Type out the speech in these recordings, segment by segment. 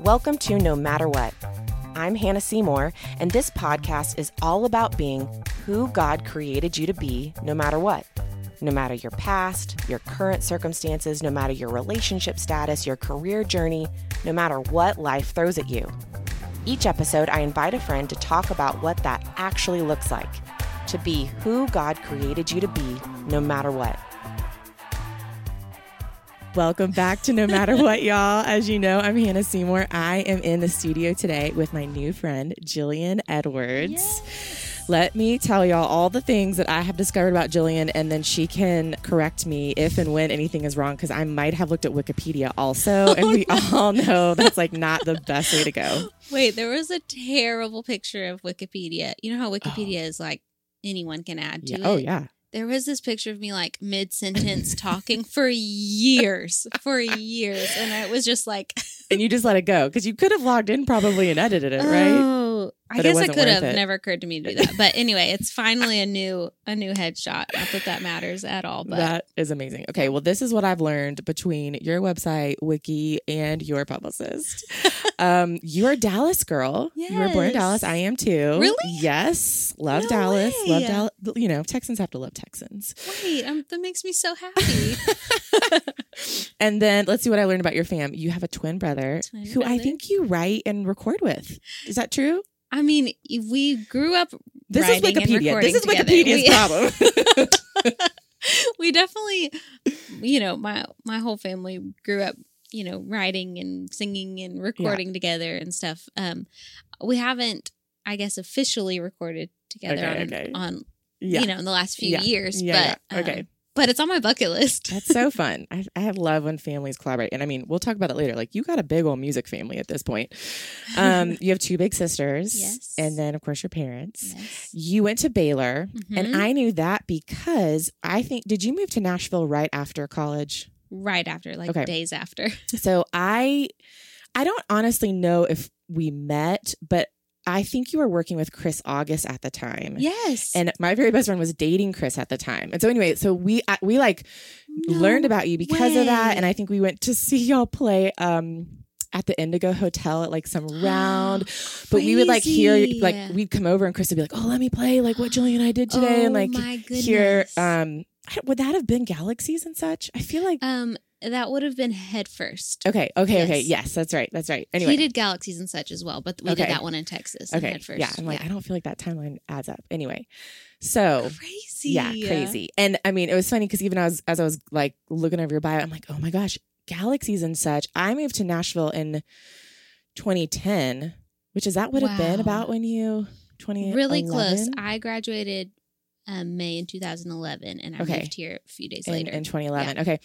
Welcome to No Matter What. I'm Hannah Seymour, and this podcast is all about being who God created you to be no matter what. No matter your past, your current circumstances, no matter your relationship status, your career journey, no matter what life throws at you. Each episode, I invite a friend to talk about what that actually looks like to be who God created you to be no matter what. Welcome back to No Matter What, y'all. As you know, I'm Hannah Seymour. I am in the studio today with my new friend, Jillian Edwards. Yes. Let me tell y'all all the things that I have discovered about Jillian, and then she can correct me if and when anything is wrong, because I might have looked at Wikipedia also, and we all know that's like not the best way to go. Wait, there was a terrible picture of Wikipedia. You know how Wikipedia oh. is like anyone can add to Yeah. Oh, it. Oh, yeah. There was this picture of me like mid sentence talking for years, for years, and it was just like, And you just let it go because you could have logged in probably and edited it, right? Oh, I But it guess I could have. it. Never occurred to me to do that. But anyway, it's finally a new a new headshot. Not that that matters at all, but that is amazing. Okay, well, this is what I've learned between your website, Wiki, and your publicist. um, you're a Dallas girl. Yes. You were born in Dallas. I am too. Really? Yes. Love No Dallas. Love. Dallas. You know, Texans have to love Texans. wait, um, that makes me so happy. And then let's see what I learned about your fam. You have a twin brother Twin who I think you write and record with. Is that true? I mean, we grew up. This is Wikipedia. This is together. Wikipedia's We- problem. we definitely you know my my whole family grew up you know writing and singing and recording together and stuff um we haven't i guess officially recorded together Okay, on, okay. on yeah. you know in the last few Yeah. years Yeah, but yeah. Okay. But it's on my bucket list That's so fun. I, I love when families collaborate. And I mean, we'll talk about it later. Like, you got a big old music family at this point. Um, you have two big sisters. Yes. And then, of course, your parents. yes. You went to Baylor. And Mhm. I knew that because I think, did you move to Nashville right after college? right after like Okay. days after So I, I don't honestly know if we met, but I think you were working with Chris August at the time. yes. And my very best friend was dating Chris at the time. And so anyway, so we we like No learned about you because of that. and i think we went to see y'all play um at the indigo hotel at like some round. But we would like hear like we'd come over and chris would be like oh let me play like what julie and i did today and Oh like my hear um would that have been galaxies and such? I feel like um that would have been head first. Okay okay okay. Yes. yes that's right that's right. Anyway. he did galaxies and such as well but we Okay. did that one in texas okay head first. Yeah i'm like i don't feel like that timeline adds up. Anyway so crazy Yeah, crazy. And I mean, it was funny because even as as I was like looking over your bio, I'm like, oh my gosh, galaxies and such. I moved to Nashville in 2010, which is that would have been about when you 20 really close. I graduated um, May in 2011, and I Okay. moved here a few days in, later. in 2011. Okay.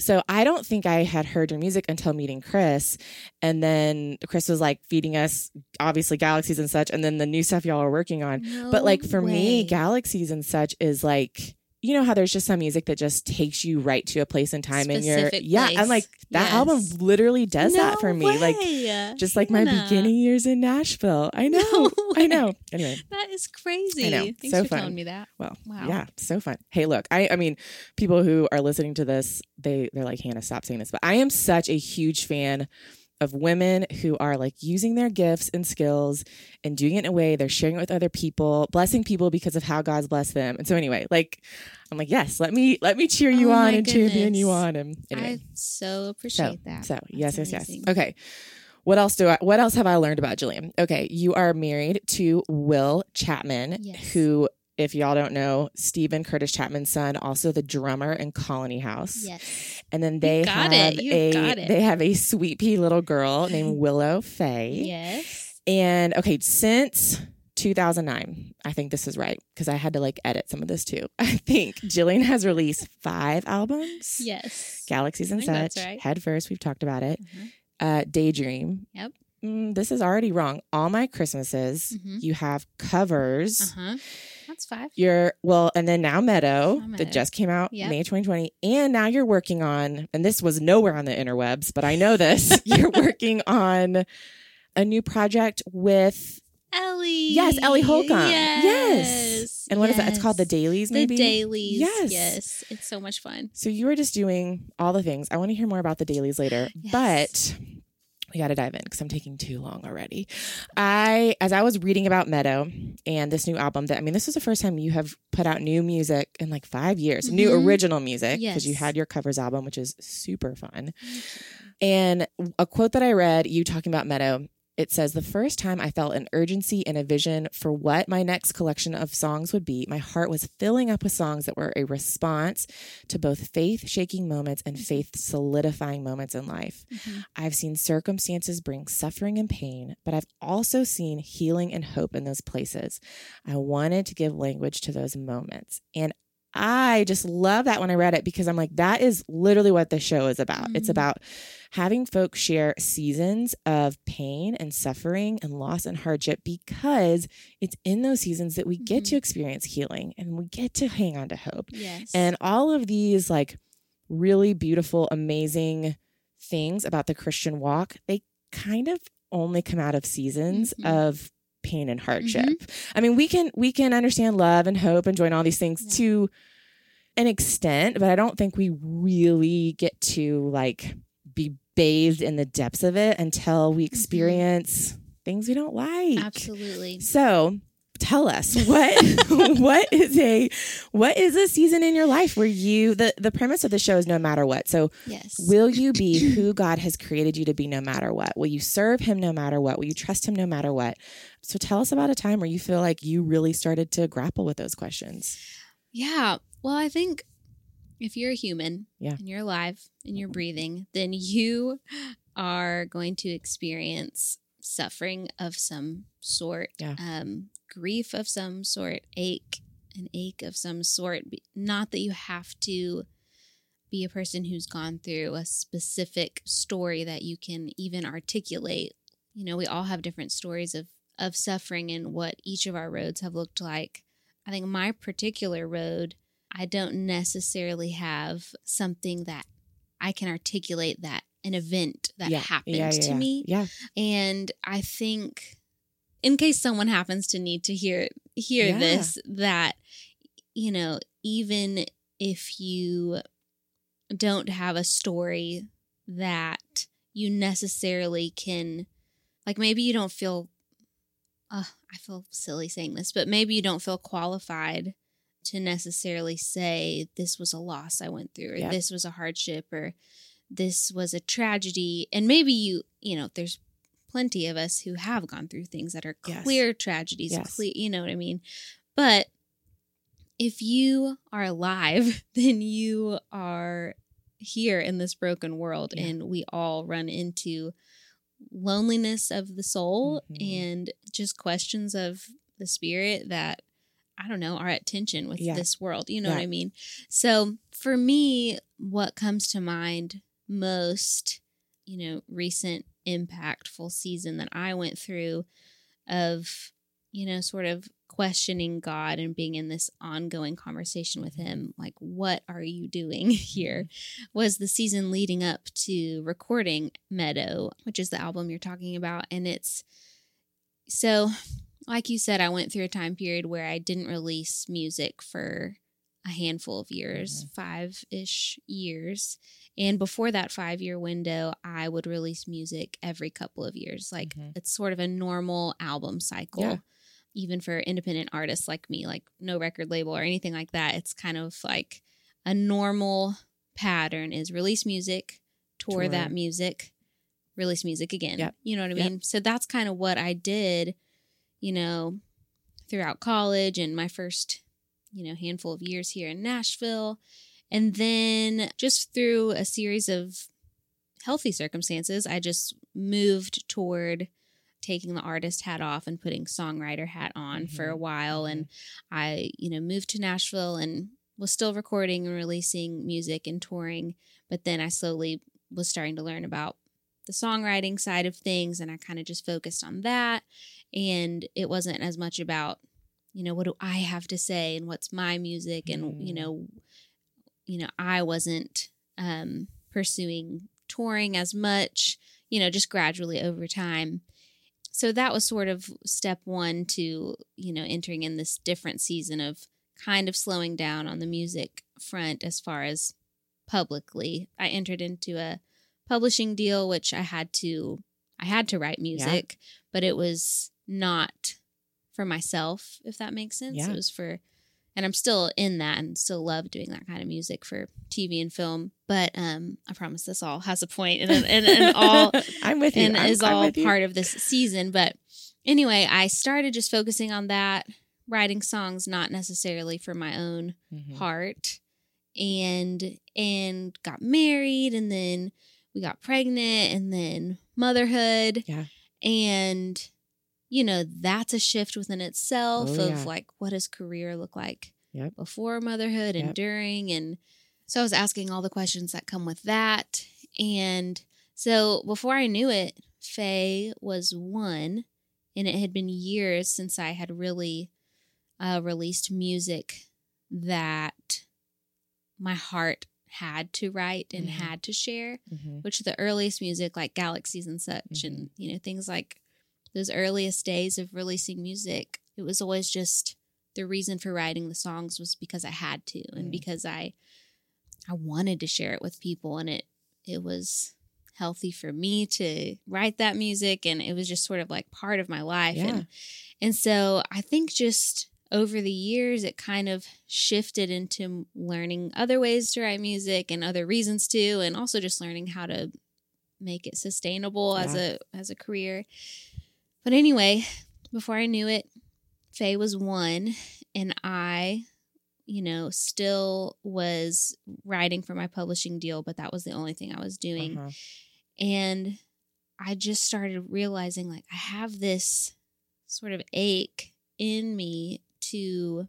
So I don't think I had heard your music until meeting Chris. And then Chris was like feeding us obviously galaxies and such, and then the new stuff y'all are working on. but like No for me, galaxies and such is like you know how there's just some music that just takes you right to a place and time and you're yeah place. and like that Yes. album literally does that for me like just like my beginning years in Nashville I know No I know anyway That is crazy. I know. Thanks So for fun. telling me that. well Wow. yeah so fun hey look I I mean people who are listening to this they they're like Hannah stop saying this but I am such a huge fan of women who are like using their gifts and skills and doing it in a way they're sharing it with other people, blessing people because of how God's blessed them. And so anyway, like I'm like, yes, let me let me cheer you Oh on and champion goodness. you on. And anyway, I so so appreciate that. so yes, That's yes, yes. amazing. Okay. What else do I what else have I learned about Jillian? Okay, you are married to Will Chapman, Yes. who if y'all don't know, Steven Curtis Chapman's son, also the drummer in Colony House. Yes. And then they got have a got it. they have a sweet pea little girl named Willow Faye. Yes. And okay, since 2009, I think this is right because I had to like edit some of this too. I think Jillian has released five albums. Yes. Galaxies and such. right. Head first, we've talked about it. Mhm. Uh, Daydream. Yep. Mm, this is already wrong. All my Christmases, Mhm. you have covers. Uh huh. That's five. You're well, and then now Meadow Now that just came out Yep. May 2020, and now you're working on, and this was nowhere on the interwebs, but I know this. you're working on a new project with Ellie. Yes, Ellie Holcomb. Yes. Yes. and what is that? It's called the Yes. Dailies, The dailies. Yes. Yes. It's so much fun. So you were just doing all the things. I want to hear more about the dailies later, Yes. but we got to dive in because I'm taking too long already. I, as I was reading about Meadow and this new album, that I mean, this is the first time you have put out new music in like five years, new Mhm. original music because you had your covers album, which is super fun. And a quote that I read, you talking about Meadow, it says, The first time I felt an urgency and a vision for what my next collection of songs would be, my heart was filling up with songs that were a response to both faith shaking moments and faith solidifying moments in life. Mhm. I've seen circumstances bring suffering and pain, but I've also seen healing and hope in those places. I wanted to give language to those moments. And I just love that when I read it because I'm like, that is literally what the show is about. It's Mhm. about having folks share seasons of pain and suffering and loss and hardship because it's in those seasons that we get Mhm. to experience healing and we get to hang on to hope. Yes. And all of these like really beautiful, amazing things about the Christian walk, they kind of only come out of seasons Mhm. of pain and hardship. Mm-hmm. I mean, we can we can understand love and hope and joy and all these things Yeah. to an extent, but I don't think we really get to like be bathed in the depths of it until we mm-hmm. experience things we don't like. Absolutely. So tell us what what is a what is a season in your life where you the the premise of the show is no matter what. So Yes. will you be who God has created you to be no matter what? Will you serve him no matter what? Will you trust him no matter what? So tell us about a time where you feel like you really started to grapple with those questions. Yeah. Well, I think if you're a human Yeah. and you're alive and you're breathing, then you are going to experience suffering of some sort, Yeah. um, grief of some sort, ache, an ache of some sort. Not that you have to be a person who's gone through a specific story that you can even articulate. You know, we all have different stories of of suffering and what each of our roads have looked like. I think my particular road, I don't necessarily have something that I can articulate that an event that yeah. happened yeah, yeah, to yeah. me. Yeah. And I think in case someone happens to need to hear hear Yeah. this that you know, even if you don't have a story that you necessarily can like maybe you don't feel uh, I feel silly saying this, but maybe you don't feel qualified to necessarily say this was a loss I went through or Yeah. this was a hardship or this was a tragedy. And maybe you, you know, there's plenty of us who have gone through things that are Yes. clear tragedies, Yes. clear, you know what I mean? But if you are alive, then you are here in this broken world Yeah. and we all run into loneliness of the soul Mhm. and just questions of the spirit that I don't know are at tension with Yeah. this world. You know what I mean? So for me, what comes to mind most, you know, recent impactful season that I went through of, you know, sort of questioning God and being in this ongoing conversation with mm-hmm. Him, like, what are you doing here? Was the season leading up to recording Meadow, which is the album you're talking about. And it's so, like you said, I went through a time period where I didn't release music for a handful of years, mm-hmm. five ish years. And before that five year window, I would release music every couple of years. Like Mhm. it's sort of a normal album cycle, Yeah. even for independent artists like me, like no record label or anything like that. It's kind of like a normal pattern is release music, tour, Tour. that music, release music again. Yep. You know what I Yep. mean? So that's kind of what I did, you know, throughout college and my first, you know, handful of years here in Nashville. And then just through a series of healthy circumstances, I just moved toward taking the artist hat off and putting songwriter hat on for a while. And I, you know, moved to Nashville and was still recording and releasing music and touring. But then I slowly was starting to learn about the songwriting side of things and I kind of just focused on that. And it wasn't as much about, you know, what do I have to say and what's my music and, you Mm. know, you know, I wasn't um pursuing touring as much, you know, just gradually over time. So that was sort of step 1 to, you know, entering in this different season of kind of slowing down on the music front as far as publicly. I entered into a publishing deal which I had to I had to write music, but it was not for myself, if that makes sense. Yeah. It was for, and I'm still in that and still love doing that kind of music for TV and film. But um, I promise this all has a point and, and, and all I'm with you. and I'm, is I'm all part of this season. But anyway, I started just focusing on that, writing songs not necessarily for my own Mhm. heart, and and got married, and then we got pregnant, and then motherhood, Yeah. and you know that's a shift within itself Oh, of yeah. like what does career look like Yep. before motherhood and Yep. during and so I was asking all the questions that come with that. And so before I knew it, Faye was one, and it had been years since I had really uh, released music that my heart had to write and Mhm. had to share, Mhm. which the earliest music like Galaxies and such, and you know, things like those earliest days of releasing music, it was always just the reason for writing the songs was because I had to and Mm. because I I wanted to share it with people and it it was healthy for me to write that music and it was just sort of like part of my life Yeah. and and so I think just over the years it kind of shifted into learning other ways to write music and other reasons to and also just learning how to make it sustainable as a as a career. But anyway, before I knew it, Faye was one and I you know, still was writing for my publishing deal, but that was the only thing I was doing. Uh-huh. And I just started realizing like I have this sort of ache in me to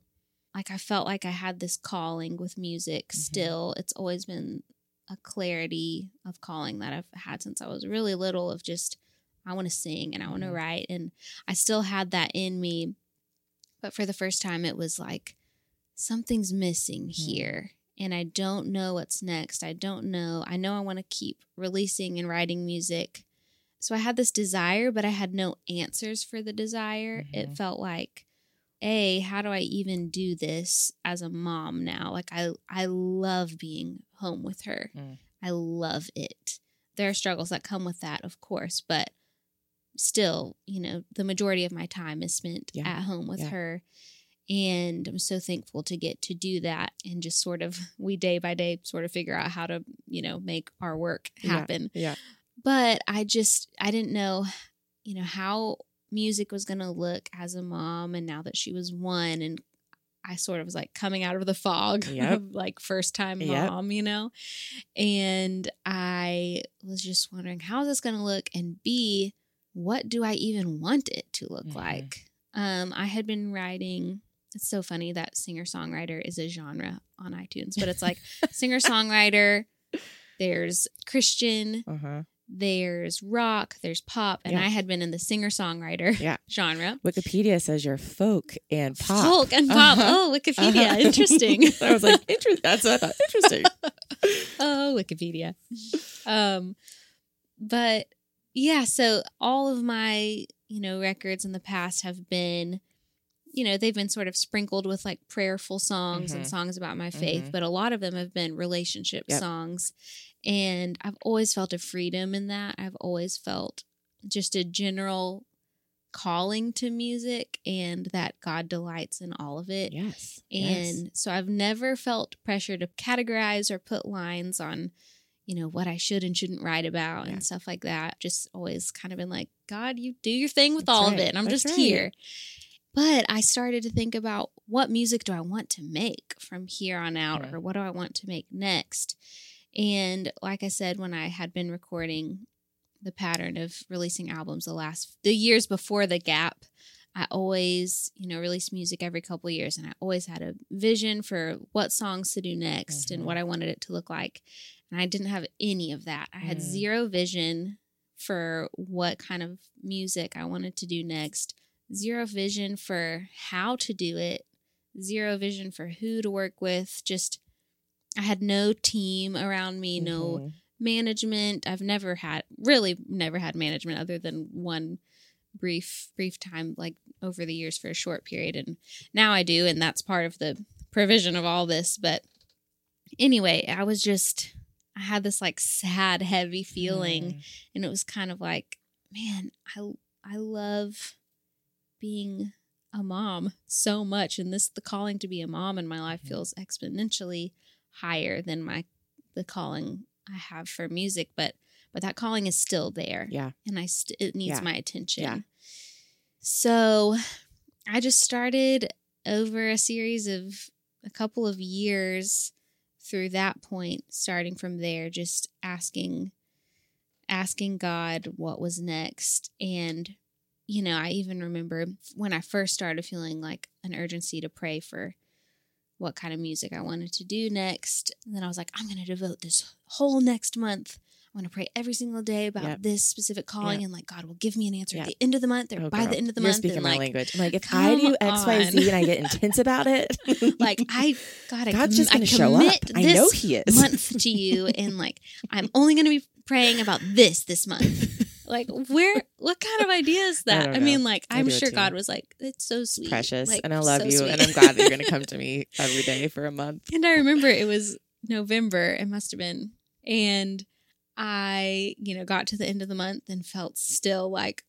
like I felt like I had this calling with music Mhm. still. It's always been a clarity of calling that I've had since I was really little of just I want to sing and I want to Mhm. write and I still had that in me. But for the first time it was like something's missing Hmm. here and I don't know what's next. I don't know. I know I want to keep releasing and writing music. So I had this desire, but I had no answers for the desire. It Mhm. felt like, A, how do I even do this as a mom now? Like I I love being home with her. Mm. I love it. There are struggles that come with that, of course, but still, you know, the majority of my time is spent Yeah. at home with Yeah. her. And I'm so thankful to get to do that and just sort of we day by day sort of figure out how to, you know, make our work happen. Yeah. But I just I didn't know, you know, how music was going to look as a mom and now that she was one and I sort of was like coming out of the fog Yep. of like first time Yep. mom, you know? And I was just wondering how is this going to look and B, what do I even want it to look Mhm. like? Um, I had been writing. It's so funny that singer songwriter is a genre on iTunes, but it's like singer songwriter. There's Christian, Uh-huh. there's rock, there's pop, and Yeah. I had been in the singer songwriter Yeah. genre. Wikipedia says you're folk and pop. Folk and pop. Uh-huh. Oh, Wikipedia. Uh-huh. Interesting. I was like, interesting. That's what I thought. Interesting. oh, Wikipedia. Um, but yeah, so all of my, you know, records in the past have been, you know, they've been sort of sprinkled with like prayerful songs and Mhm. songs about my faith, Mhm. but a lot of them have been relationship Yep. songs. And I've always felt a freedom in that. I've always felt just a general calling to music and that God delights in all of it. Yes. And yes. so I've never felt pressure to categorize or put lines on, you know, what I should and shouldn't write about Yeah. and stuff like that. Just always kind of been like, God, you do your thing with That's all of it. And I'm That's just right. here. But I started to think about what music do I want to make from here on out, Yeah. or what do I want to make next? And like I said, when I had been recording the pattern of releasing albums the last the years before the gap, I always, you know, released music every couple years and I always had a vision for what songs to do next Mhm. and what I wanted it to look like. And I didn't have any of that. I had Mm. zero vision for what kind of music I wanted to do next, zero vision for how to do it, zero vision for who to work with. Just, I had no team around me, no Mhm. management. I've never had, really never had management other than one brief, brief time, like over the years for a short period. And now I do. And that's part of the provision of all this. But anyway, I was just, I had this like sad, heavy feeling Mm. and it was kind of like man, I I love being a mom so much and this the calling to be a mom in my life Mhm. feels exponentially higher than my the calling I have for music, but but that calling is still there. Yeah. And I st- it needs Yeah. my attention. Yeah. So I just started over a series of a couple of years through that point, starting from there, just asking asking God what was next. And, you know, I even remember when I first started feeling like an urgency to pray for what kind of music I wanted to do next. And then I was like, I'm going to devote this whole next month. I'm going to pray every single day about Yep. this specific calling, Yep. and like God will give me an answer Yep. at the end of the month or Oh, by girl, the end of the month? You're month. speaking and my like, language. I'm like, if I do X, Y, Z and I get intense about it, like I God, I God's com- just I going to show up. I know He is. month to you, and like I'm only going to be praying about this this month. Like where? What kind of idea is that? don't I, mean, like I I'm sure. God was like, "It's so sweet, precious, like, and I love so you, sweet." and I'm glad that you're going to come to me every day for a month. And I remember it was November, it must have been. And I, you know, got to the end of the month and felt still like,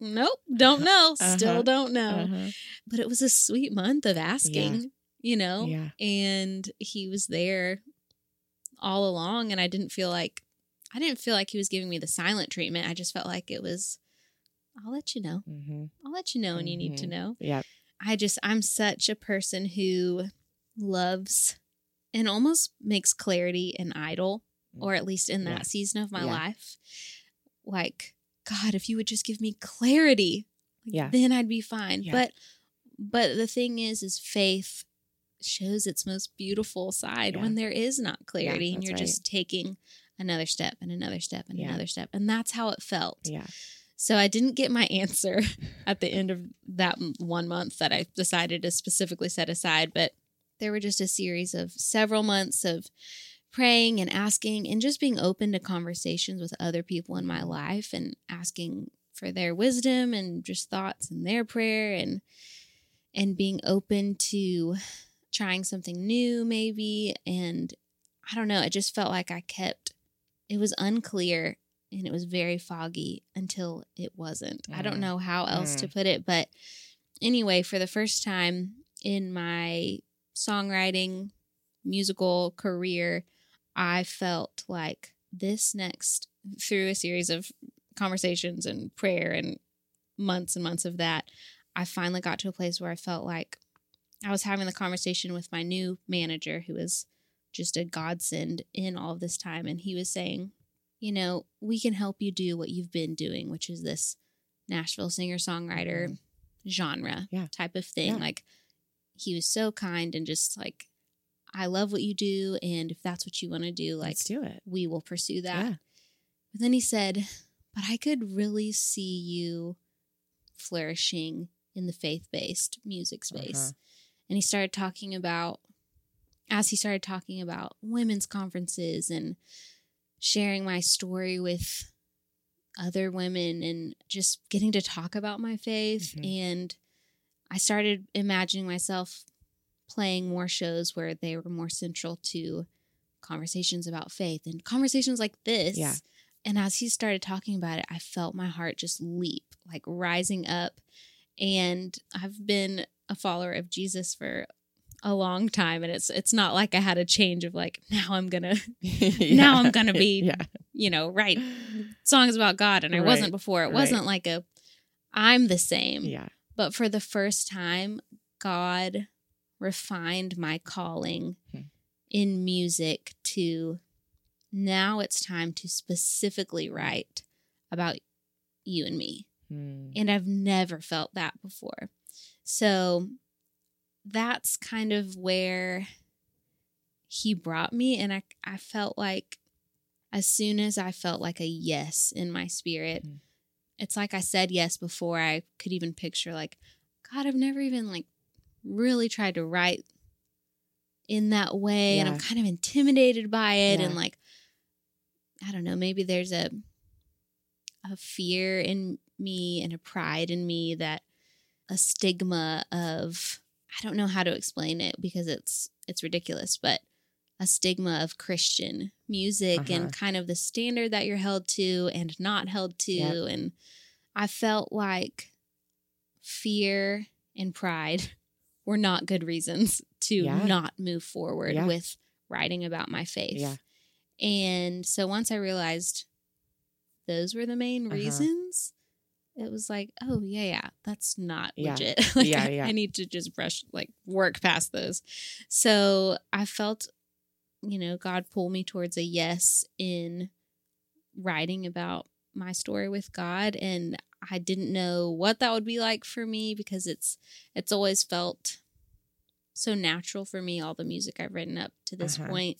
nope, don't know, Uh-huh. still don't know. Uh-huh. But it was a sweet month of asking, you know, Yeah. and he was there all along. And I didn't feel like, I didn't feel like he was giving me the silent treatment. I just felt like it was, I'll let you know. hmm I'll let you know when you need to Mhm. know. Yeah. I just, I'm such a person who loves and almost makes clarity an idol, Mm. or at least in that Yeah. season of my Yeah. life. Like, God, if you would just give me clarity, like, Yeah. then I'd be fine. Yeah. But, but the thing is, is faith shows its most beautiful side when there is not clarity and you're right. just taking another step and another step and another step. And that's how it felt. Yeah. So I didn't get my answer at the end of that one month that I decided to specifically set aside, but there were just a series of several months of praying and asking and just being open to conversations with other people in my life and asking for their wisdom and just thoughts and their prayer and and being open to trying something new maybe and I don't know, it just felt like I kept it was unclear and it was very foggy until it wasn't. I don't Mm. know how else to put it, but anyway, for the first time in my songwriting musical career, I felt like this next through a series of conversations and prayer and months and months of that, I finally got to a place where I felt like I was having the conversation with my new manager who was just a godsend in all of this time and he was saying you know, we can help you do what you've been doing, which is this Nashville singer songwriter mm-hmm. genre Yeah. type of thing. Yeah. Like, he was so kind and just like, I love what you do. And if that's what you want to do, like, Let's do it. we will pursue that. Yeah. But then he said, but I could really see you flourishing in the faith based music space. Uh-huh. And he started talking about, as he started talking about women's conferences and sharing my story with other women and just getting to talk about my faith. Mhm. And I started imagining myself playing more shows where they were more central to conversations about faith and conversations like this. Yeah. And as he started talking about it, I felt my heart just leap, like rising up. And I've been a follower of Jesus for a long time and it's it's not like I had a change of like now I'm going to Now I'm gonna be- yeah. you know, write songs about God and I Right, wasn't before. It right. wasn't like a I'm the same. Yeah. But for the first time, God refined my calling Hmm. in music to now it's time to specifically write about you and me. Hmm. And I've never felt that before. So that's kind of where he brought me. And I, I felt like as soon as I felt like a yes in my spirit, Mm. it's like I said yes before I could even picture, like, God, I've never even like really tried to write in that way. And I'm kind of intimidated by it. And like, I don't know, maybe there's a, a fear in me and a pride in me that a stigma of I don't know how to explain it because it's it's ridiculous, but a stigma of Christian music Uh-huh. and kind of the standard that you're held to and not held to. Yep. And I felt like fear and pride were not good reasons to Yeah. not move forward Yeah. with writing about my faith. Yeah. And so once I realized those were the main Uh-huh. reasons, it was like, oh yeah, yeah, that's not Yeah. legit. like, Yeah, I, yeah. I need to just brush like work past those. So I felt, you know, God pull me towards a yes in writing about my story with God and I didn't know what that would be like for me because it's it's always felt so natural for me all the music I've written up to this Uh-huh. point.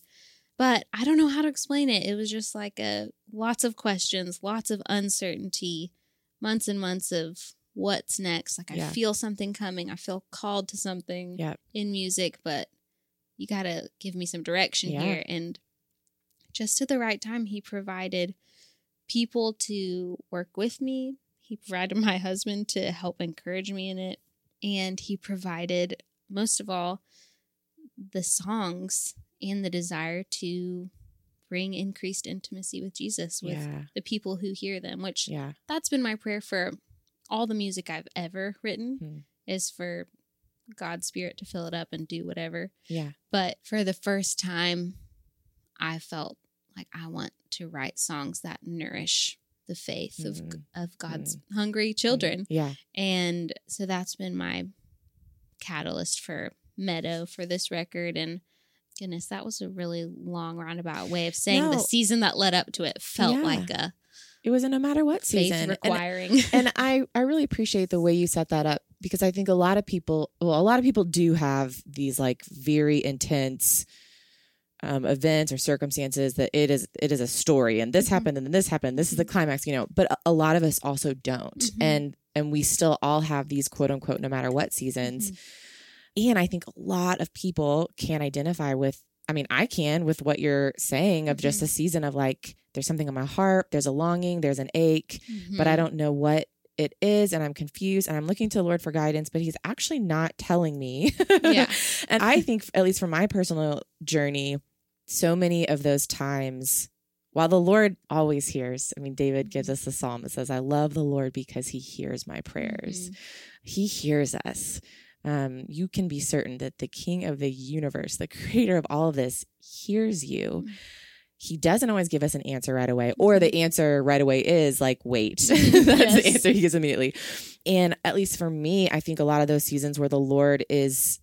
But I don't know how to explain it. It was just like a lots of questions, lots of uncertainty, months and months of what's next. Like I Yeah. feel something coming. I feel called to something Yep. in music, but you got to give me some direction Yeah. here. And just at the right time, he provided people to work with me. He provided my husband to help encourage me in it. And he provided, most of all, the songs and the desire to bring increased intimacy with Jesus with Yeah. the people who hear them, which Yeah. that's been my prayer for all the music I've ever written Hmm. is for God's spirit to fill it up and do whatever. Yeah. But for the first time, I felt like I want to write songs that nourish the faith of Mhm. of God's hungry children. Yeah. And so that's been my catalyst for Meadow for this record and goodness, that was a really long roundabout way of saying the season that led up to it felt Yeah. like a It was a no matter what season. And- requiring. and I, I really appreciate the way you set that up because I think a lot of people, well, a lot of people do have these like very intense um, events or circumstances that it is it is a story and this Mhm. happened and then this happened. This is the climax, you know. But a, a lot of us also don't, Mhm. and and we still all have these quote unquote no matter what seasons. Mhm. And I think a lot of people can identify with. I mean, I can with what you're saying of just Mhm. a season of like, there's something in my heart, there's a longing, there's an ache, but I Mhm. don't know what it is and I'm confused and I'm looking to the Lord for guidance, but he's actually not telling me. Yeah. and I think at least from my personal journey, so many of those times while the Lord always hears, I mean, David gives Mm-hmm. us the psalm that says, I love the Lord because he hears my prayers. He hears us. Um, you can be certain that the king of the universe, the creator of all of this, hears you. Mhm. He doesn't always give us an answer right away, or the answer right away is like, wait. That's Yes. the answer he gives immediately. And at least for me, I think a lot of those seasons where the Lord is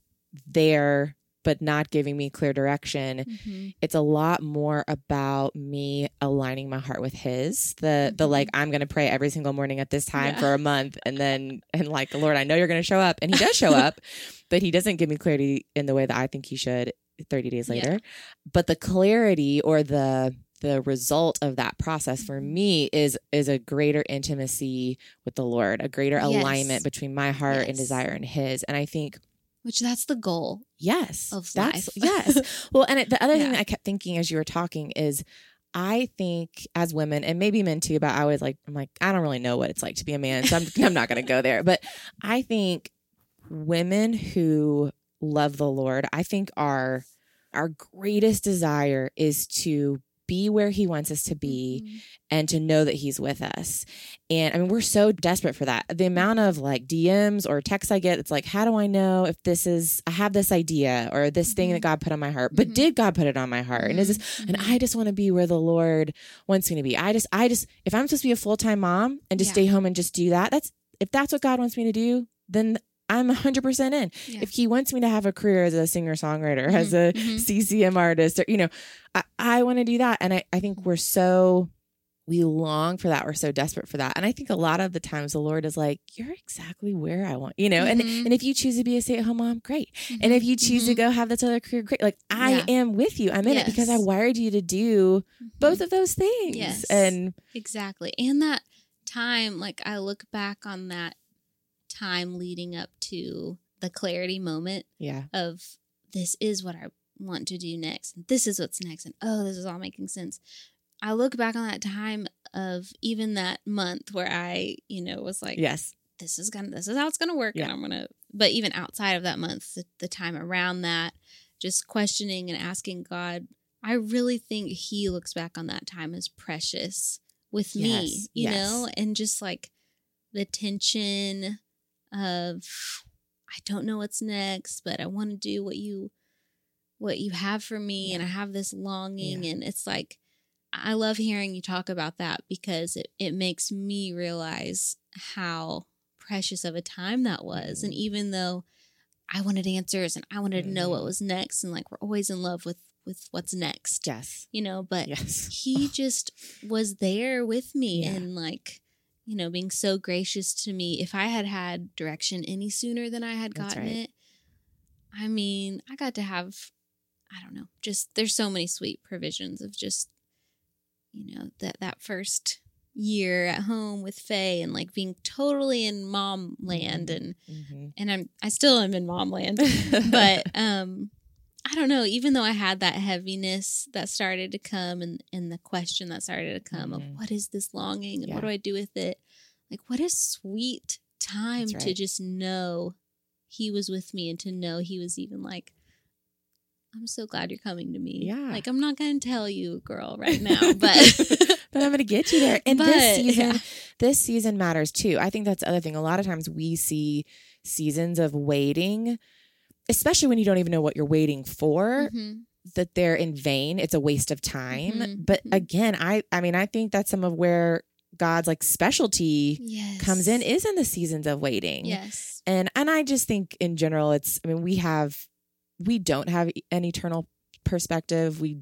there, but not giving me clear direction, Mhm. it's a lot more about me aligning my heart with his the the Mhm. like i'm gonna pray every single morning at this time Yeah. for a month and then and like lord i know you're gonna show up and he does show up but he doesn't give me clarity in the way that i think he should 30 days Yeah. later but the clarity or the the result of that process for Mhm. me is is a greater intimacy with the lord a greater Yes. alignment between my heart and desire and his and i think Which that's the goal. Yes. of that's life. yes. Well, and it, the other thing Yeah. that I kept thinking as you were talking is I think as women and maybe men too, but I was like, I'm like, I don't really know what it's like to be a man. So I'm, I'm not going to go there. But I think women who love the Lord, I think our, our greatest desire is to be where he wants us to be Mhm. and to know that he's with us. And I mean, we're so desperate for that. The amount of like DMs or texts I get, it's like, how do I know if this is, I have this idea or this thing Mhm. that God put on my heart, but Mhm. did God put it on my heart? And is this, Mhm. and Mhm. I just want to be where the Lord wants me to be. I just, I just, if I'm supposed to be a full time mom and just Yeah. stay home and just do that, that's, if that's what God wants me to do, then I'm 100% in. Yeah. If He wants me to have a career as a singer songwriter, as a Mhm. Mhm. CCM artist, or, you know, I, I want to do that. And I, I think we're so, we long for that. We're so desperate for that. And I think a lot of the times the Lord is like, you're exactly where I want, you know, and, Mhm. and if you choose to be a stay at home mom, great. And if you choose to Mhm. go have this other career, great. Like I Yeah. am with you. I'm in it because I wired you to do Mhm. both of those things. Yes. And Exactly. And that time, like I look back on that time leading up to the clarity moment yeah, of this is what I want to do next. And this is what's next. And oh, this is all making sense. I look back on that time of even that month where I, you know, was like, yes, this is gonna this is how it's gonna work Yeah. and i'm gonna but even outside of that month the, the time around that just questioning and asking God, I really think He looks back on that time as precious with me, you yes. know, and just like the tension of I don't know what's next, but I want to do what you what you have for me and I have this longing Yeah. and it's like I love hearing you talk about that because it, it makes me realize how precious of a time that was. And Mhm. even though I wanted answers and I wanted to know what Mhm. was next and like we're always in love with with what's next. Yes. You know, but Yes. he just was there with me Yeah. and like you know being so gracious to me if i had had direction any sooner than i had gotten right. it i mean i got to have i don't know just there's so many sweet provisions of just you know that that first year at home with faye and like being totally in mom land and Mhm. and i'm i still am in mom land but um i don't know even though i had that heaviness that started to come and and the question that started to come Mhm. of what is this longing and Yeah. what do i do with it like what a sweet time That's to just know he was with me and to know he was even like i'm so glad you're coming to me Yeah. like i'm not gonna tell you girl right now but but I'm going to get you there. And But, this season, yeah. this season matters too. I think that's the other thing. A lot of times we see seasons of waiting, especially when you don't even know what you're waiting for, Mhm. that they're in vain. It's a waste of time. Mhm, But mhm. again, I, I mean, I think that's some of where God's like specialty yes comes in is in the seasons of waiting. yes And and I just think in general it's I mean we have we don't have an eternal perspective. We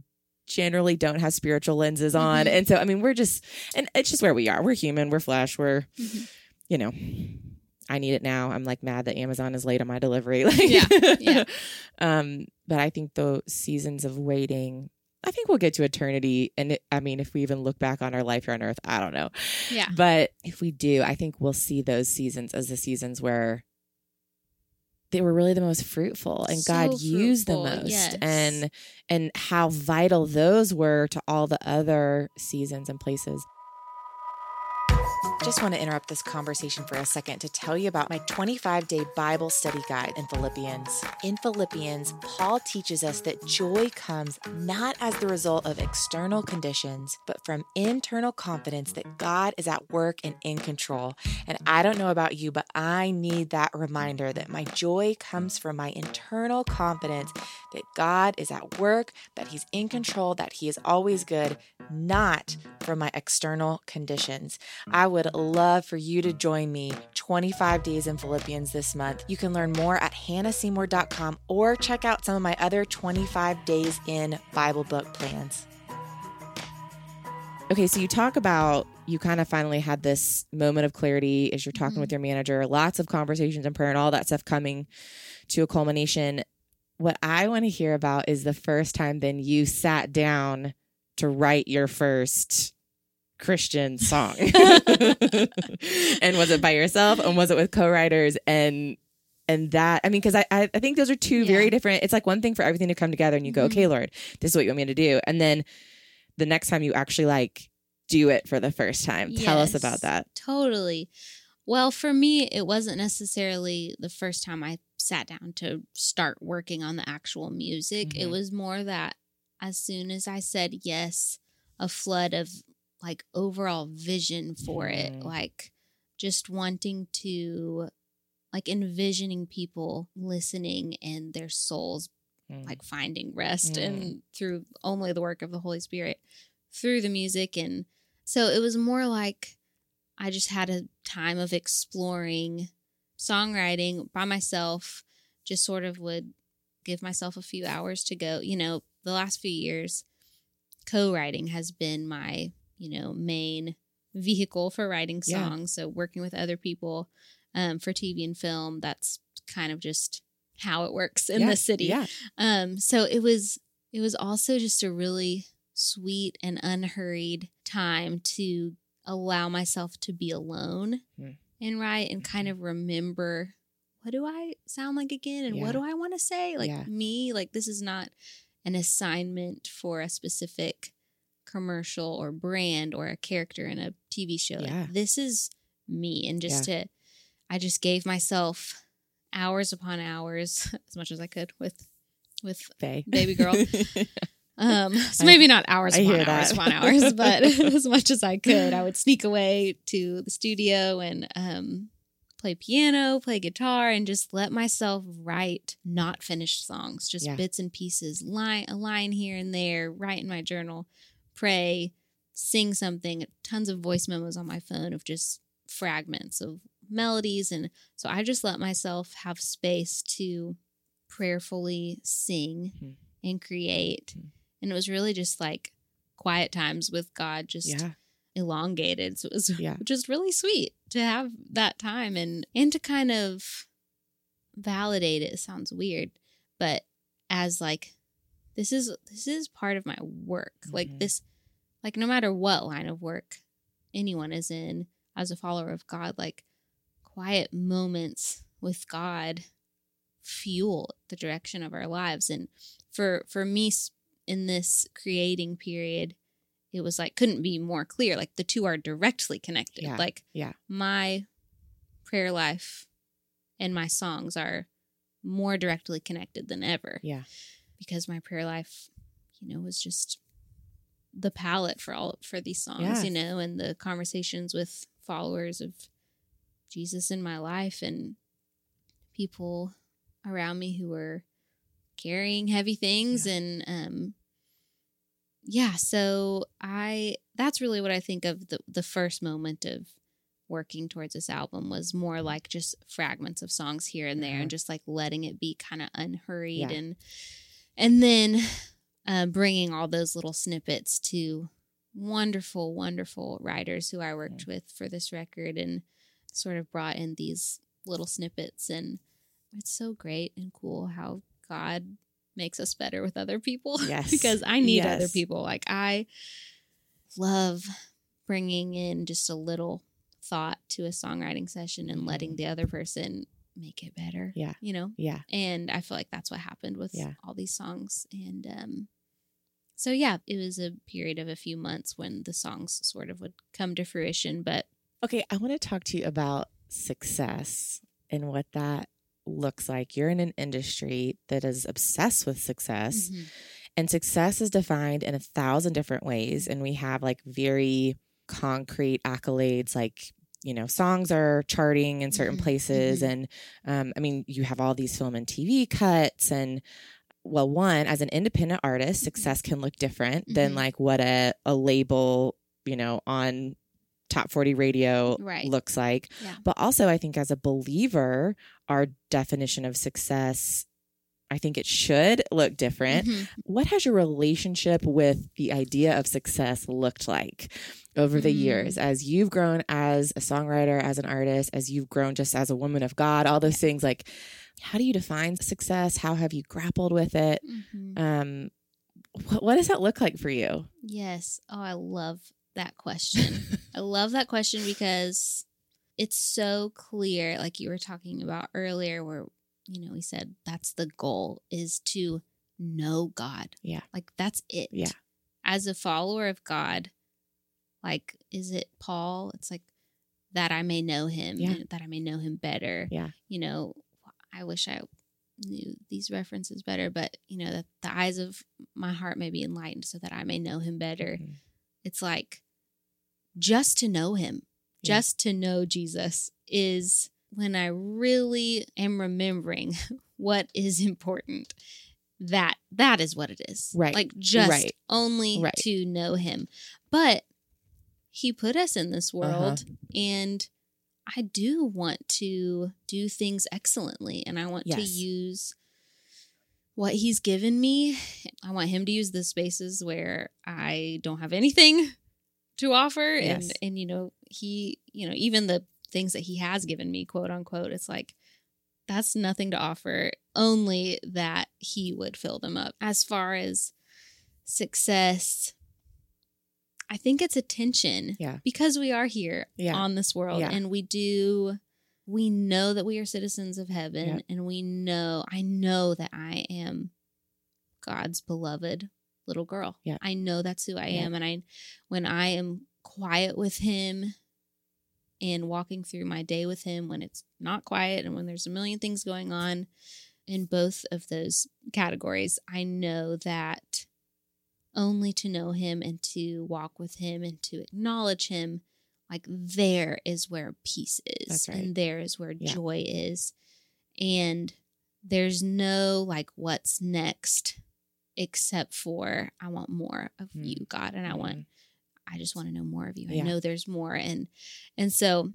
generally don't have spiritual lenses on. Mhm. And so I mean we're just and it's just where we are. We're human, we're flesh, we're Mhm. you know, I need it now. I'm like mad that Amazon is late on my delivery. Like Yeah, yeah. um but I think those seasons of waiting I think we'll get to eternity and it, I mean if we even look back on our life here on earth, I don't know. yeah But if we do, I think we'll see those seasons as the seasons where they were really the most fruitful and So God used the most yes. and and how vital those were to all the other seasons and places. Just want to interrupt this conversation for a second to tell you about my 25 day Bible study guide in Philippians. In Philippians, Paul teaches us that joy comes not as the result of external conditions, but from internal confidence that God is at work and in control. And I don't know about you, but I need that reminder that my joy comes from my internal confidence that God is at work, that He's in control, that He is always good, not from my external conditions. I would love for you to join me 25 days in Philippians this month. You can learn more at hannahseymour.com or check out some of my other 25 days in Bible book plans. Okay, so you talk about you kind of finally had this moment of clarity as you're talking Mhm. with your manager, lots of conversations and prayer and all that stuff coming to a culmination. What I want to hear about is the first time then you sat down to write your first Christian song. and was it by yourself and was it with co-writers and and that I mean because I, I think those are two Yeah. very different it's like one thing for everything to come together and you go Mhm. okay Lord this is what you want me to do and then the next time you actually like do it for the first time tell us about that Totally. Well, for me, it wasn't necessarily the first time I sat down to start working on the actual music. It Mhm. was more that as soon as I said yes, a flood of like overall vision for it, Mhm. like just wanting to, like envisioning people listening and their souls Mm. like finding rest Mm. and through only the work of the Holy Spirit through the music. And so it was more like I just had a time of exploring songwriting by myself, just sort of would give myself a few hours to go. You know, the last few years, co writing has been my, you know, main vehicle for writing Yeah. songs. So working with other people um, for TV and film, that's kind of just how it works in Yeah, the city. yeah Um, so it was it was also just a really sweet and unhurried time to allow myself to be alone Hmm. and write and kind of remember what do I sound like again and Yeah. what do I want to say? Like Yeah. me, like this is not an assignment for a specific commercial or brand or a character in a TV show. Like, this is me and just to I just gave myself hours upon hours as much as I could with with Faye. baby girl. Um, so I- maybe not hours I upon hours upon hours, but as much as I could, I would sneak away to the studio and um, play piano, play guitar, and just let myself write not finished songs, just Yeah. bits and pieces, line a line here and there, write in my journal, pray, sing something. Tons of voice memos on my phone of just fragments of melodies, and so I just let myself have space to prayerfully sing Mhm. and create. Mhm. And it was really just like quiet times with God, just Yeah. elongated. So it was Yeah. just really sweet to have that time and and to kind of validate it. It sounds weird, but as like this is this is part of my work. Like Mhm. this like no matter what line of work anyone is in as a follower of God, like quiet moments with God fuel the direction of our lives and for for me in this creating period it was like couldn't be more clear like the two are directly connected Yeah, like yeah. my prayer life and my songs are more directly connected than ever Yeah. Because my prayer life you know was just the palette for all for these songs Yes. you know and the conversations with followers of jesus in my life and people around me who were carrying heavy things and um yeah so i that's really what i think of the the first moment of working towards this album was more like just fragments of songs here and there and just like letting it be kind of unhurried Yeah. and and then uh, bringing all those little snippets to wonderful wonderful writers who i worked with for this record and sort of brought in these little snippets. And it's so great and cool how god makes us better with other people Yes. because i need other people. Like i love bringing in just a little thought to a songwriting session and letting the other person make it better Mm-hmm. Yeah. you know Yeah. and i feel like that's what happened with Yeah. all these songs and um so yeah it was a period of a few months when the songs sort of would come to fruition but Okay, I want to talk to you about success and what that looks like. You're in an industry that is obsessed with success, Mhm. and success is defined in a thousand different ways. And we have like very concrete accolades, like, you know, songs are charting in certain Mhm, places. mhm. And um, I mean, you have all these film and TV cuts. And well, one, as an independent artist, success can look different than Mhm. like what a, a label, you know, on top 40 radio Right. looks like. Yeah. But also, I think as a believer, our definition of success, I think it should look different. Mhm. What has your relationship with the idea of success looked like over the Mm. years as you've grown as a songwriter, as an artist, as you've grown just as a woman of God, all those things? Like, how do you define success? How have you grappled with it? Mhm. Um, what, what does that look like for you? Yes. Oh, I love that question. I love that question because it's so clear, like you were talking about earlier, where, you know, we said that's the goal is to know God. Yeah. Like that's it. Yeah. As a follower of God, like, is it Paul? It's like that I may know him, Yeah. that I may know him better. Yeah. You know, I wish I knew these references better, but, you know, that the eyes of my heart may be enlightened so that I may know him better Mhm. it's like just to know him, Yeah. just to know Jesus is when I really am remembering what is important. That that is what it is. Right. Like just Right. only Right. to know him. But he put us in this Uh-huh. world and I do want to do things excellently and I want to use what he's given me. I want him to use the spaces where I don't have anything to offer and and you know, he, you know, even the things that he has given me, quote unquote, it's like that's nothing to offer, only that he would fill them up. As far as success, I think it's attention. Yeah. Because we are here Yeah. on this world Yeah. and we do we know that we are citizens of heaven Yep. and we know I know that I am God's beloved little girl. Yeah. I know that's who I am and I when I am quiet with him and walking through my day with him when it's not quiet and when there's a million things going on in both of those categories, I know that only to know him and to walk with him and to acknowledge him, like there is where peace is. That's right. And there is where Yeah. joy is. And there's no like what's next except for I want more of Mm. you, God. And I want I just want to know more of you. I Yeah. know there's more. And and so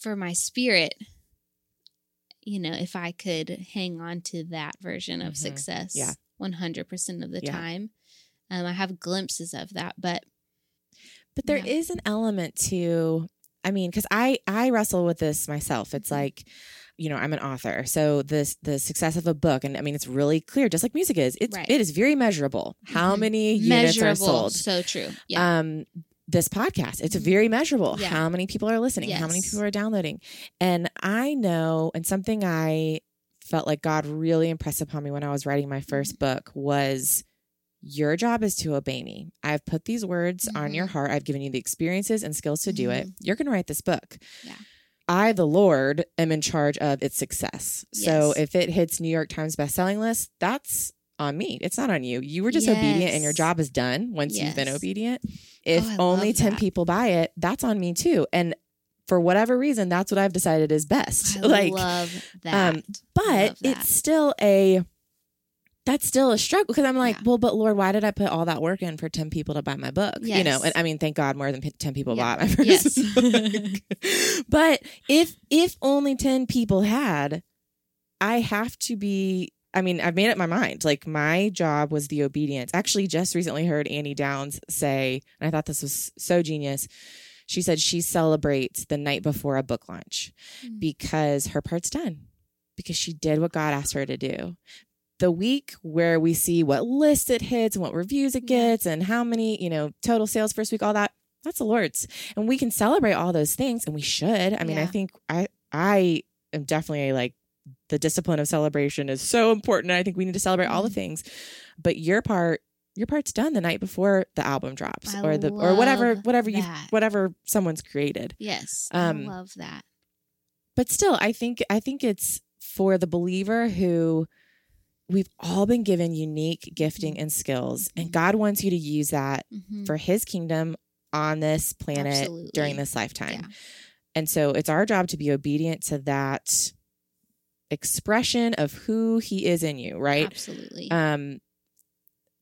for my spirit, you know, if I could hang on to that version of Mhm. success Yeah. 100% of the Yeah. time, um, I have glimpses of that. But But there Yeah. is an element to I mean, because I I wrestle with this myself. It's Mhm. like, you know, I'm an author, so this the success of a book, and I mean, it's really clear, just like music is. It's Right. it is very measurable. How Mhm. many units are sold? So true. Yeah. Um, this podcast, it's very measurable. Yeah. How many people are listening? How many people are downloading? And I know, and something I felt like God really impressed upon me when I was writing my 1st book was your job is to obey me. I've put these words on your Mhm. heart. I've given you the experiences and skills to do it. You're going to write this book. Yeah. I, the Lord, am in charge of its success. So if it hits New York Times bestselling list, that's on me. It's not on you. You were just obedient and your job is done once you've been obedient. If Oh, only 10 that. people buy it, that's on me too. And for whatever reason, that's what I've decided is best. I like, love that. Um, but love that. it's still a that's still a struggle because I'm like, Yeah. well, but Lord, why did I put all that work in for 10 people to buy my book? You know, and I mean, thank God more than 10 people Yeah. bought my first Yes. book. but if if only 10 people had, I have to be I mean, I've made up my mind. Like my job was the obedience. Actually, just recently heard Annie Downs say, and I thought this was so genius. She said she celebrates the night before a book launch Mm. because her part's done because she did what God asked her to do. The week where we see what list it hits and what reviews it gets and how many, you know, total sales first week, all that, that's the Lord's. And we can celebrate all those things and we should. I mean, I think I I am definitely like the discipline of celebration is so important. I think we need to celebrate all the Mhm. things. But your part your part's done the night before the album drops I or the or whatever whatever you whatever someone's created yes. um, I love that. but still i think i think it's for the believer who we've all been given unique gifting and skills and Mhm. god wants you to use that Mhm. for his kingdom on this planet Absolutely. during this lifetime Yeah. and so it's our job to be obedient to that expression of who he is in you right Absolutely. um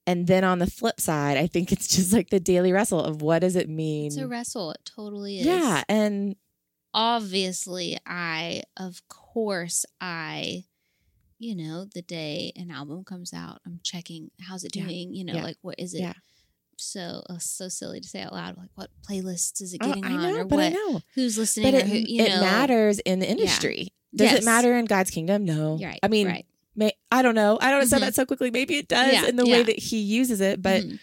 and then on the flip side i think it's just like the daily wrestle of what does it mean it's a wrestle. It totally is. yeah and obviously i of course i you know the day an album comes out i'm checking how's it Yeah. doing? You know Yeah. like what is it? Yeah. so uh, so silly to say out loud like what playlists is it Oh, getting i on? know or but what i know. who's listening but it, who, it know matters in the industry. Does Yes. it matter in god's kingdom? No. You're right. I mean right. may, i don't know. I don't know said Mhm. that so quickly. Maybe it does Yeah, in the way that he uses it but Mhm.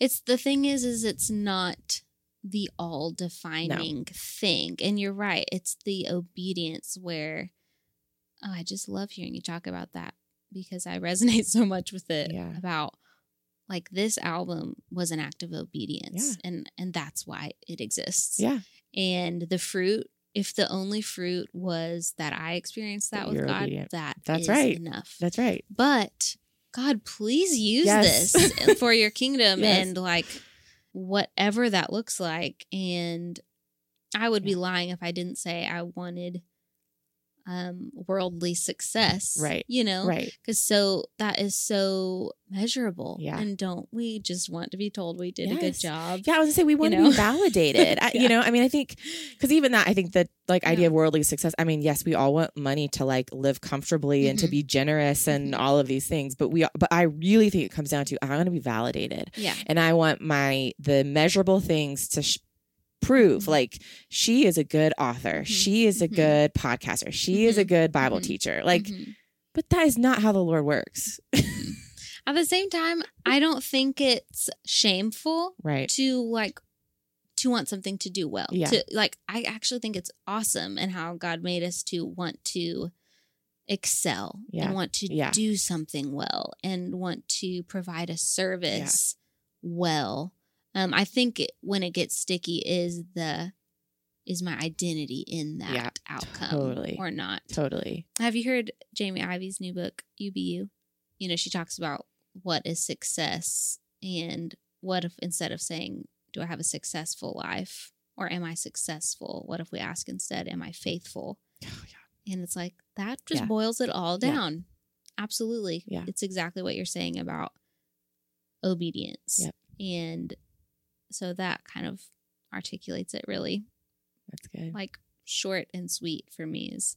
it's the thing is is it's not the all defining thing. And you're right it's the obedience where oh i just love hearing you talk about that because i resonate so much with it Yeah. about like this album was an act of obedience Yeah. and and that's why it exists yeah and the fruit if the only fruit was that i experienced that That with god obedient. that That's is right. enough that's right but God, please use Yes. this for your kingdom Yes. and like whatever that looks like. And I would be lying if I didn't say I wanted um worldly success. Right. You know? right Because so that is so measurable. Yeah. And don't we just want to be told we did a good job? yeah i was gonna say we want to know? be validated I, Yeah. you know i mean i think because even that i think the like idea Yeah. of worldly success i mean yes we all want money to like live comfortably and to Mhm. be generous and Mhm. all of these things but we but i really think it comes down to i want to be validated Yeah. and I want my the measurable things to sh- prove Mhm. like she is a good author, Mhm. she is a Mhm. good podcaster, she is a Mhm. good Bible Mhm. teacher. Like, but that is not how the Lord works, At the same time, I don't think it's shameful right? to like to want something to do well. Yeah. To like I actually think it's awesome and how God made us to want to excel Yeah. and want to Yeah. do something well and want to provide a service well. Um I think it, when it gets sticky is the is my identity in that Yeah, outcome totally. or not? Totally. Have you heard Jamie Ivey's new book, UBU? You know, she talks about what is success and what if instead of saying, Do I have a successful life or am I successful? What if we ask instead, Am I faithful? Oh, And it's like that just Yeah. boils it all Yeah. down. Absolutely. Yeah. It's exactly what you're saying about obedience. Yep. And so that kind of articulates it really That's good. like short and sweet for me is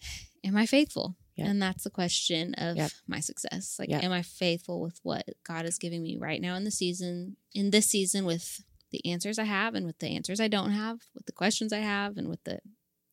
am I faithful? Yep. And that's the question of Yep. my success. Like Yep. am I faithful with what God is giving me right now in the season in this season with the answers I have and with the answers I don't have, with the questions I have and with the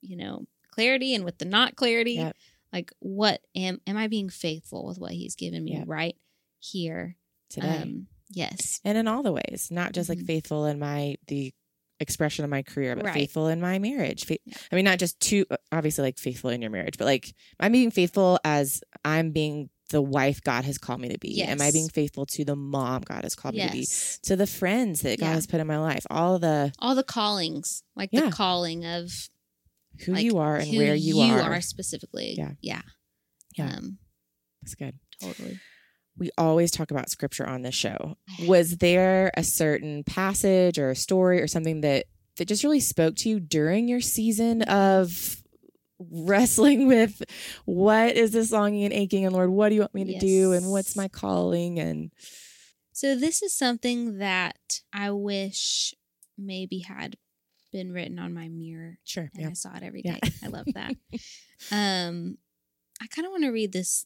you know, clarity and with the not clarity. Like what am am I being faithful with what he's given me right here Today. Um yes. and in all the ways, not just like Mhm. faithful in my, the expression of my career, but Right. faithful in my marriage. Fa- Yeah. I mean, not just to, obviously like faithful in your marriage, but like I'm being faithful as I'm being the wife God has called me to be. Am I being faithful to the mom God has called me to be? To the friends that God has put in my life, all the All the callings, like Yeah. the calling of who like, you are and where you, are. specifically. Yeah. Yeah. Yeah. Um, That's good. totally. We always talk about scripture on this show. Was there a certain passage or a story or something that that just really spoke to you during your season of wrestling with what is this longing and aching and Lord, what do you want me to do and what's my calling and So this is something that I wish maybe had been written on my mirror sure, and yeah. I saw it every day. Yeah. I love that. um, I kind of want to read this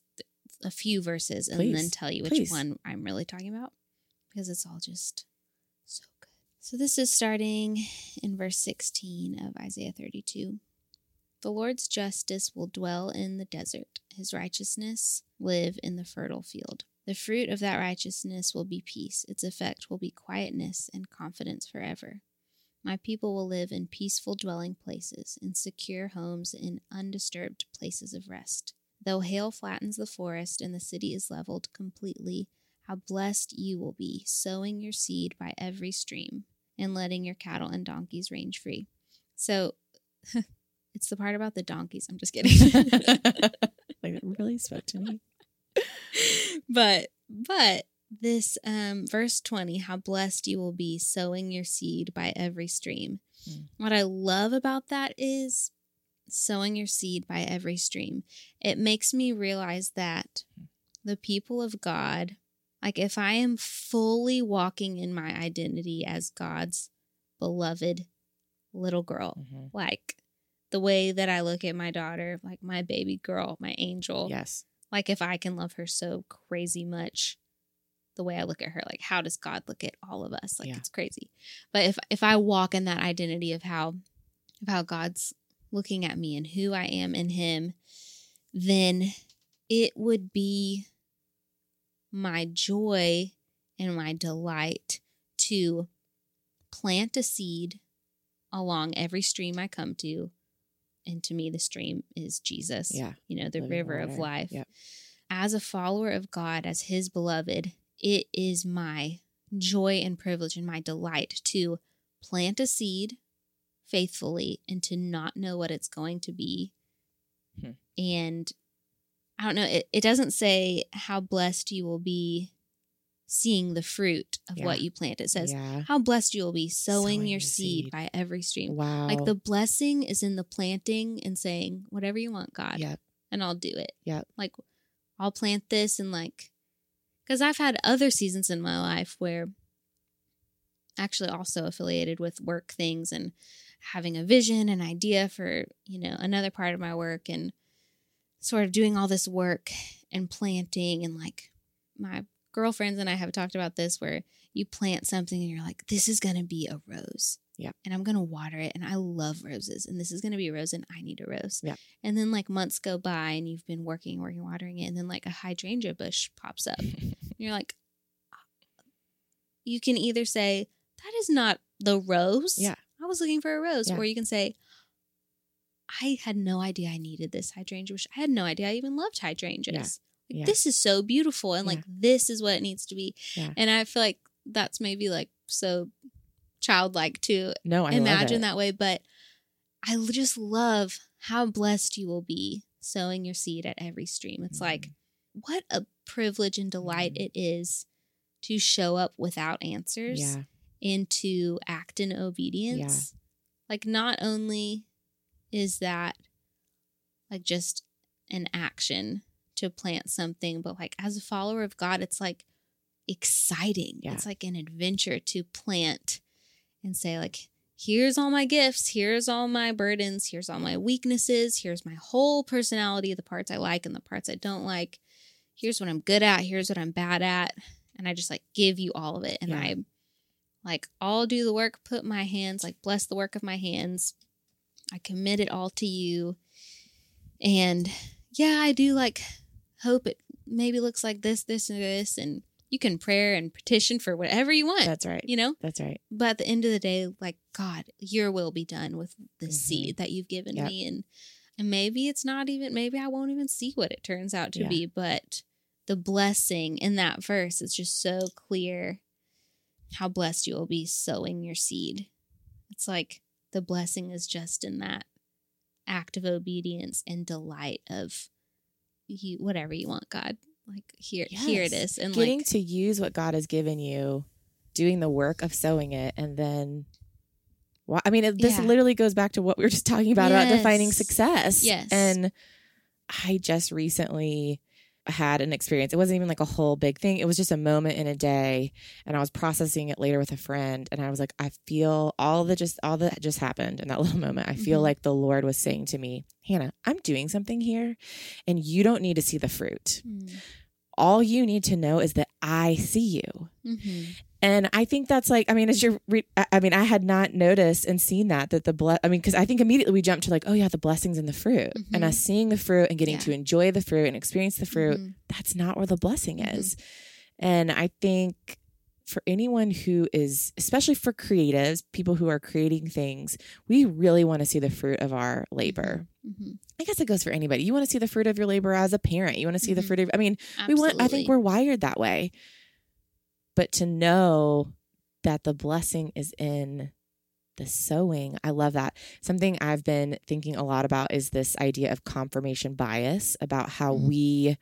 a few verses and then tell you which Please. one I'm really talking about because it's all just so good. So this is starting in verse 16 of Isaiah 32. The Lord's justice will dwell in the desert, his righteousness live in the fertile field. The fruit of that righteousness will be peace, its effect will be quietness and confidence forever. My people will live in peaceful dwelling places, in secure homes, in undisturbed places of rest. Though hail flattens the forest and the city is leveled completely, how blessed you will be, sowing your seed by every stream and letting your cattle and donkeys range free. So it's the part about the donkeys. I'm just kidding. like it really spoke to me. but but this um verse 20 how blessed you will be sowing your seed by every stream Mm. what i love about that is sowing your seed by every stream it makes me realize that the people of god like if i am fully walking in my identity as god's beloved little girl Mhm. like the way that i look at my daughter like my baby girl my angel Yes. like if I can love her so crazy much the way I look at her, like how does God look at all of us? Like Yeah. it's crazy. But if if I walk in that identity of how of how God's looking at me and who I am in him, then it would be my joy and my delight to plant a seed along every stream I come to. And to me, the stream is Jesus Yeah. you know, the Living river of life. Yep. As a follower of God, as his beloved, it is my joy and privilege and my delight to plant a seed faithfully and to not know what it's going to be. Hmm. And I don't know, it, it doesn't say how blessed you will be seeing the fruit of Yeah. what you plant. It says yeah. how blessed you will be sowing, Sowing your seed, seed. by every stream. Wow. Like the blessing is in the planting and saying, whatever you want, God Yep. and I'll do it. Yep. Like I'll plant this and like because I've had other seasons in my life where actually also affiliated with work things and having a vision an idea for, you know, another part of my work and sort of doing all this work and planting and like my girlfriends and I have talked about this where you plant something and you're like, this is gonna be a rose. Yeah. And I'm gonna water it and I love roses and this is gonna be a rose and I need a rose. Yeah. And then like months go by and you've been working, working, watering it, and then like a hydrangea bush pops up. and you're like, uh, you can either say, that is not the rose. Yeah. Was looking for a rose. Yeah. Or you can say, I had no idea I needed this hydrangea bush. I had no idea I even loved hydrangeas. Like, Yeah. This is so beautiful and like this is what it needs to be. Yeah. And I feel like that's maybe like so childlike to No, I imagine that way, but I just love how blessed you will be sowing your seed at every stream. It's like, Mm-hmm. what a privilege and delight Mhm. it is to show up without answers Yeah. And to act in obedience. Like, not only is that like just an action to plant something, but like as a follower of God, it's like exciting. Yeah. It's like an adventure to plant and say, like, here's all my gifts, here's all my burdens, here's all my weaknesses, here's my whole personality, the parts I like and the parts I don't like. Here's what I'm good at, here's what I'm bad at. And I just like give you all of it. And Yeah. I like all do the work, put my hands, like bless the work of my hands. I commit it all to you. And yeah, I do like hope it maybe looks like this, this, and this. And you can prayer and petition for whatever you want, That's right. you know? That's right. But at the end of the day, like God, your will be done with the Mhm. seed that you've given Yep. me. And and maybe it's not even maybe I won't even see what it turns out to Yeah. be, but the blessing in that verse is just so clear how blessed you will be sowing your seed. It's like the blessing is just in that act of obedience and delight of you whatever you want, God. Like here here it is. And Getting like to use what God has given you, doing the work of sowing it, and then. Well, I mean, it, this Yeah. literally goes back to what we were just talking about about defining success. Yes. And I just recently had an experience. It wasn't even like a whole big thing. It was just a moment in a day, and I was processing it later with a friend, and I was like, I feel all the just all that just happened in that little moment. I feel Mhm. like the Lord was saying to me, Hannah, I'm doing something here, and you don't need to see the fruit. Mm, All you need to know is that I see you. mhm. And I think that's like, I mean, as you're, re- I mean, I had not noticed and seen that, that the, ble- I mean, because I think immediately we jumped to like, oh yeah, the blessings in the fruit and Mhm. us seeing the fruit and getting Yeah. to enjoy the fruit and experience the fruit. Mhm. That's not where the blessing Mhm. is. And I think for anyone who is, especially for creatives, people who are creating things, we really want to see the fruit of our labor. Mhm. I guess it goes for anybody. You want to see the fruit of your labor as a parent. You want to see the Mhm. fruit of, I mean, we want i think we're wired that way but to know that the blessing is in the sowing. I love that. Something i've been thinking a lot about is this idea of confirmation bias about how Mhm. we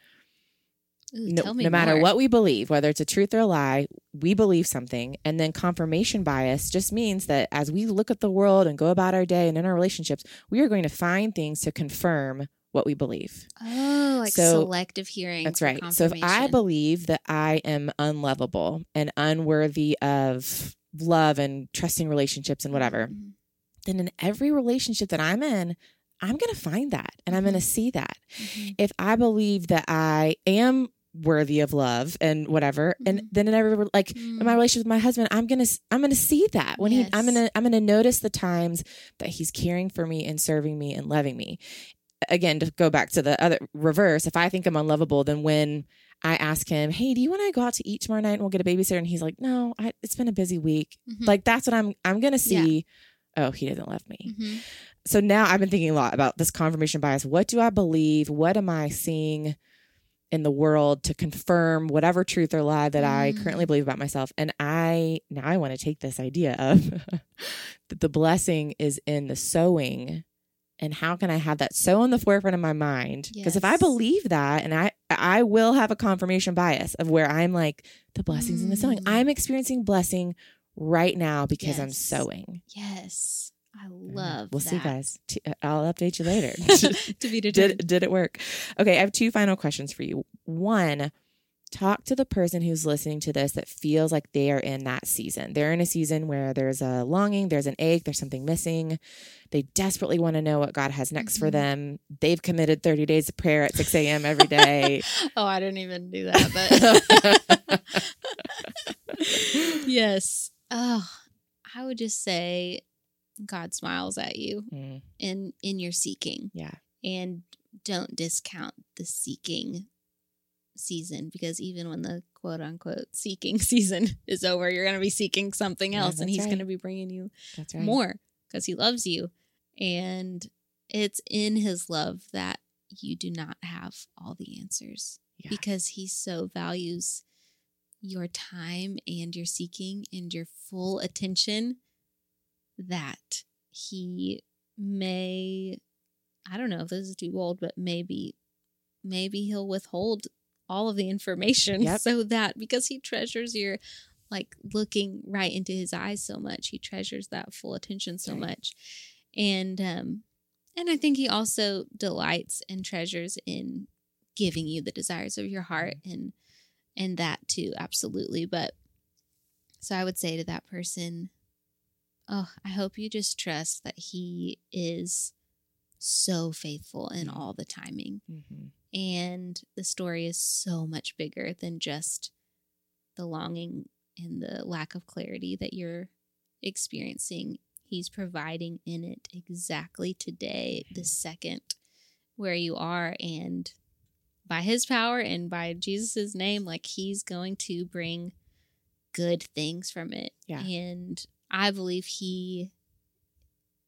Ooh, no, no matter what we believe whether it's a truth or a lie we believe something. And then confirmation bias just means that as we look at the world and go about our day and in our relationships we are going to find things to confirm what we believe Oh, like So- selective hearing. that's right. So if I believe that I am unlovable and unworthy of love and trusting relationships and whatever, Mhm. then in every relationship that I'm in, I'm going to find that and I'm going to see that. Mhm. If I believe that I am worthy of love and whatever, and Mhm. then in every like in my Mm. relationship with my husband, I'm gonna I'm gonna see that when he I'm gonna I'm gonna notice the times that he's caring for me and serving me and loving me. Again, to go back to the other reverse, if I think I'm unlovable, then when I ask him, "Hey, do you want to go out to eat tomorrow night and we'll get a babysitter?" and he's like, "No, I, it's been a busy week." Mhm. Like that's what I'm I'm gonna Yeah. see. Oh, he doesn't love me. Mhm. So now I've been thinking a lot about this confirmation bias. What do I believe? What am I seeing in the world to confirm whatever truth or lie that I Mm. currently believe about myself? And I now I want to take this idea of that the blessing is in the sowing. And how can I have that so in the forefront of my mind? Because if I believe that, and I I will have a confirmation bias of where I'm like the blessings in the sowing. Mm. I'm experiencing blessing right now because I'm sewing. Yes, I love. We'll see, that. guys. T- uh, I'll update you later. to be determined. did did it work? Okay, I have two final questions for you. One, talk to the person who's listening to this that feels like they are in that season. They're in a season where there's a longing, there's an ache, there's something missing. They desperately want to know what God has next for Mhm. them. They've committed 30 days of prayer at 6 a.m. every day. oh, I didn't even do that, but yes. Oh, I would just say God smiles at you Mm, in in your seeking. yeah. And don't discount the seeking season because even when the quote unquote seeking season is over, you're going to be seeking something Yeah, else and he's right. going to be bringing you That's right. more because he loves you. And it's in his love that you do not have all the answers Yeah. because he so values your time and your seeking and your full attention that he may I don't know if this is too bold, but maybe maybe he'll withhold all of the information Yep. so that because he treasures your like looking right into his eyes so much, he treasures that full attention so Right. much. And um and I think he also delights and treasures in giving you the desires of your heart and and that too absolutely but so i would say to that person oh i hope you just trust that he is so faithful in all the timing Mhm. And the story is so much bigger than just the longing and the lack of clarity that you're experiencing he's providing in it exactly today the second where you are and by his power and by jesus' name like he's going to bring good things from it Yeah. and i believe he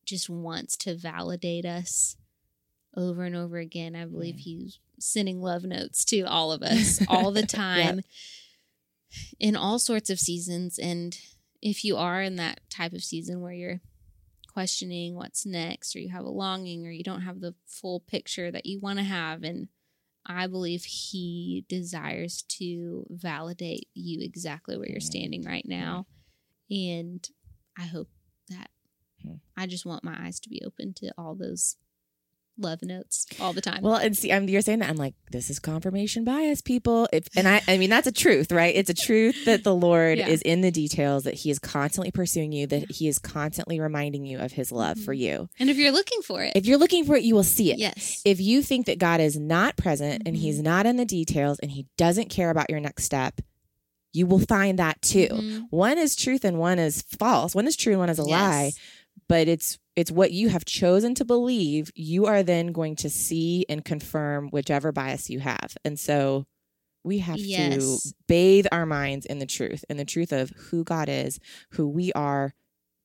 just wants to validate us over and over again i believe Mm. he's sending love notes to all of us all the time in all sorts of seasons and if you are in that type of season where you're questioning what's next or you have a longing or you don't have the full picture that you want to have and i believe he desires to validate you exactly where you're Mm. standing right now and i hope that Hmm. i just want my eyes to be open to all those love notes all the time Well, and see, I'm, you're saying that I'm like, this is confirmation bias, people. If, and I, I mean, that's a truth, right? It's a truth that the Lord Yeah. is in the details, that He is constantly pursuing you, that He is constantly reminding you of His love for Mhm. you. and if you're looking for it If you're looking for it, you will see it. yes If you think that God is not present and Mhm. He's not in the details and He doesn't care about your next step, you will find that too. Mhm. One is truth and one is false. One is true and one is a lie. Yes. But it's it's what you have chosen to believe. You are then going to see and confirm whichever bias you have. And so we have Yes. to bathe our minds in the truth, in the truth of who God is, who we are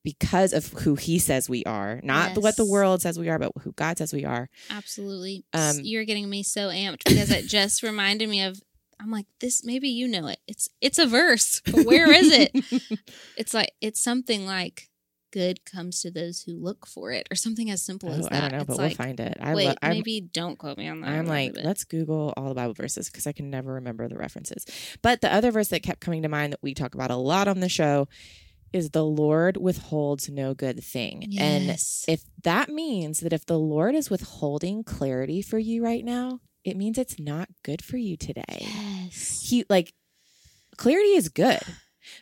because of who he says we are, not what the world says we are, but who God says we are. Absolutely. Um, You're getting me so amped because it just reminded me of I'm like this maybe you know it. It's it's a verse. But where is it? it's like it's something like good comes to those who look for it or something as simple as Oh, that. I don't know, it's but like we'll find it. I wait, lo- maybe don't quote me on that. I'm like, let's Google all the Bible verses because I can never remember the references. But the other verse that kept coming to mind that we talk about a lot on the show is the Lord withholds no good thing. And if that means that if the Lord is withholding clarity for you right now, it means it's not good for you today. yes. He like clarity is good,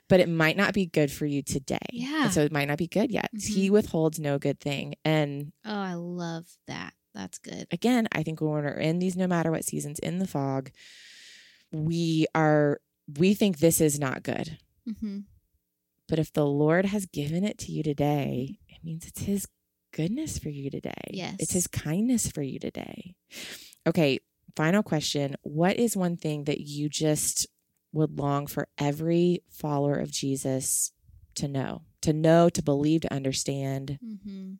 but it might not be good for you today. Yeah. And so it might not be good yet. He Mhm. withholds no good thing. And Oh, I love that. That's good. again, I think when we're in these no matter what seasons in the fog, we are we think this is not good. Mm-hmm. But if the Lord has given it to you today, it means it's his goodness for you today. Yes. It's his kindness for you today. Okay, final question. What is one thing that you just would long for every follower of Jesus to know? To know, to believe, to understand. Mm-hmm.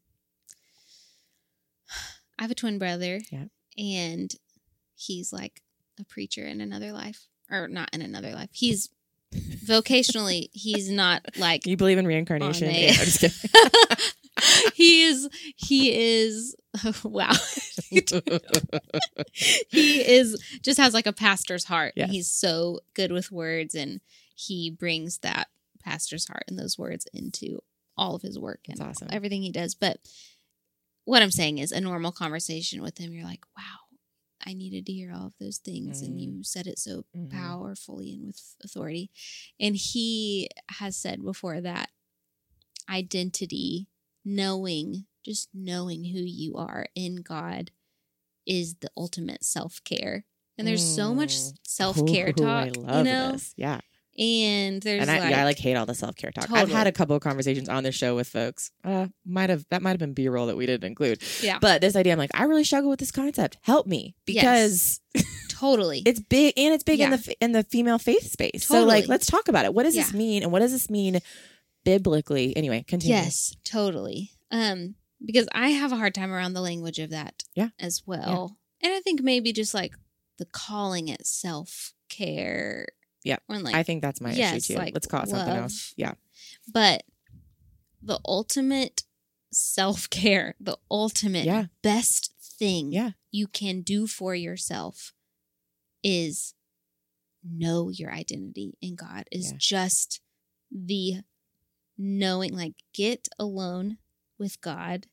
I have a twin brother. Yeah. And he's like a preacher in another life. Or not in another life. He's vocationally, he's not like You believe in reincarnation? A- Yeah, I'm just kidding. he is he is wow. he is just has like a pastor's heart. Yes. He's so good with words and he brings that pastor's heart and those words into all of his work and That's awesome. everything he does. But what I'm saying is a normal conversation with him, you're like, wow, I needed to hear all of those things. And Mhm. you said it so Mhm. powerfully and with authority. And he has said before that identity, knowing, just knowing who you are in God is the ultimate self care. And there's so much Mm. self care talk, I love you know, this. Yeah. and there's and I, like, yeah, I like hate all the self care talk. I've had a couple of conversations on this show with folks. Uh, might have that might have been B roll that we didn't include. Yeah. But this idea, I'm like, I really struggle with this concept. Help me because totally. it's big and it's big in the in the female faith space. So like, let's talk about it. What does this mean, and what does this mean biblically? Anyway, continue. Yes, totally. Um, because I have a hard time around the language of that Yeah. as well. And I think maybe just like the calling it self care. When like I think that's my Yes, issue too. like let's call it something else. Yeah. but the ultimate self care, the ultimate Yeah. best thing Yeah. you can do for yourself is know your identity in God, is Yeah. just the knowing, like, get alone with God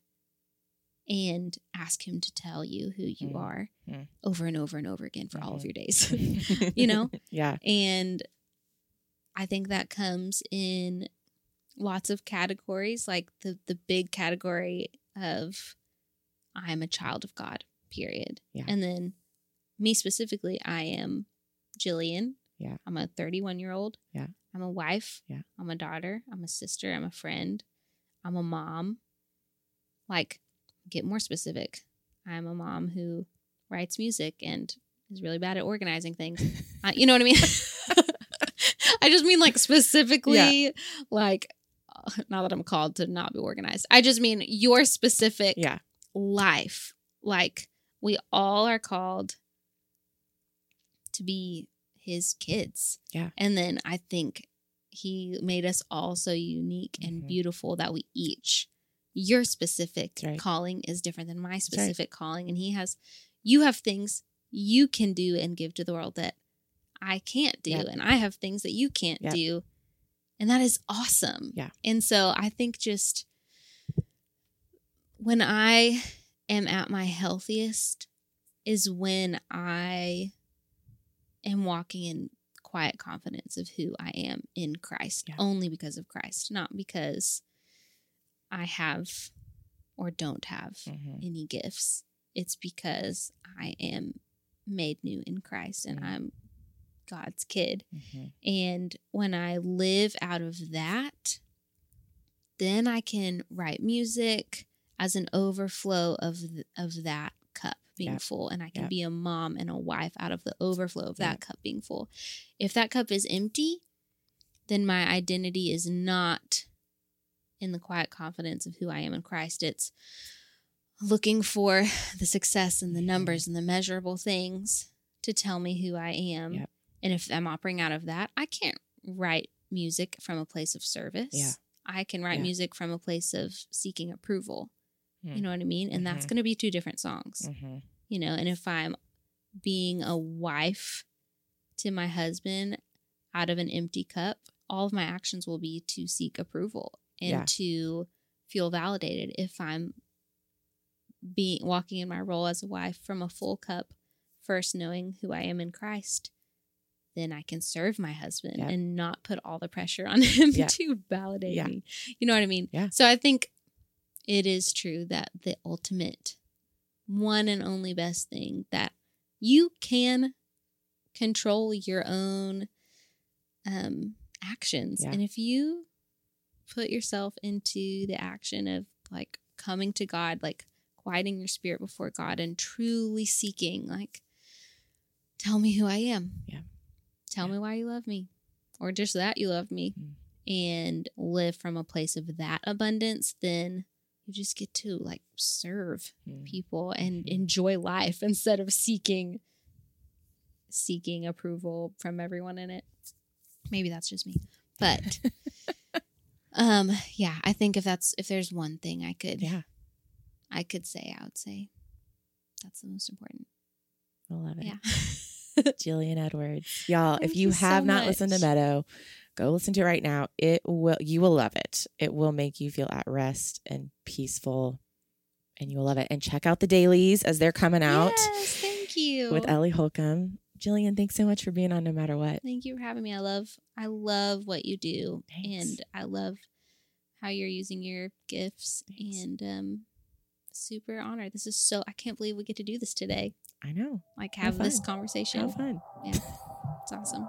and ask Him to tell you who you Mm. are Mm. over and over and over again for all of Mhm. your days. You know? yeah. And I think that comes in lots of categories, like the the big category of I'm a child of God, period. Yeah. And then me specifically, I am Jillian. Yeah. I'm a 31 year old. Yeah. I'm a wife. Yeah. I'm a daughter. I'm a sister. I'm a friend. I'm a mom. Like, get more specific. I'm a mom who writes music and is really bad at organizing things. I, you know what I mean? I just mean like specifically, like uh, not that I'm called to not be organized. I just mean your specific Yeah. life. Like we all are called to be his kids. Yeah. And then I think he made us all so unique and Mhm. beautiful that we each your specific right. calling is different than my right. specific calling and he has you have things you can do and give to the world that I can't do Yep. and I have things that you can't Yep. do and that is awesome. Yeah. And so I think just when I am at my healthiest is when I am walking in quiet confidence of who I am in Christ, Yeah. only because of Christ, not because I have or don't have Mhm. any gifts. It's because I am made new in Christ and Mhm. I'm God's kid. Mhm. And when I live out of that, then I can write music as an overflow of of that being Yep. full and I can Yep. be a mom and a wife out of the overflow of that Yep. cup being full. If that cup is empty, then my identity is not in the quiet confidence of who I am in Christ. It's looking for the success and the Mhm. numbers and the measurable things to tell me who I am. And if I'm operating out of that, I can't write music from a place of service. Yeah. I can write Yeah. music from a place of seeking approval. Hmm. You know what I mean? And that's Mhm. going to be two different songs, Mhm. you know. And if I'm being a wife to my husband out of an empty cup, all of my actions will be to seek approval and Yeah. to feel validated. If I'm being walking in my role as a wife from a full cup, first knowing who I am in Christ, then I can serve my husband Yep. and not put all the pressure on him to validate Yeah. me. You know what I mean? Yeah. So I think it is true that the ultimate one and only best thing that you can control your own um actions. Yeah. And if you put yourself into the action of like coming to God, like quieting your spirit before God and truly seeking, like, tell me who I am. Yeah. Tell Yeah. me why you love me, or just that you love me, Mm. and live from a place of that abundance, then you just get to like serve Mm. people and Mhm. enjoy life instead of seeking seeking approval from everyone in it. Maybe that's just me. But um yeah, I think if that's if there's one thing I could Yeah. I could say, I would say that's the most important. I love it. Yeah. Jillian Edwards. Y'all, if Thank you you so have not listened to. Meadow, go listen to it right now. It will you will love it. It will make you feel at rest and peaceful and you will love it. And check out the dailies as they're coming out Yes, thank you. with Ellie Holcomb. Jillian, thanks so much for being on No Matter What. Thank you for having me. I love I love what you do Thanks. and I love how you're using your gifts Thanks. and um super honored. This is so I can't believe we get to do this today. I know. Like Have have this conversation. Have fun. Yeah. It's awesome.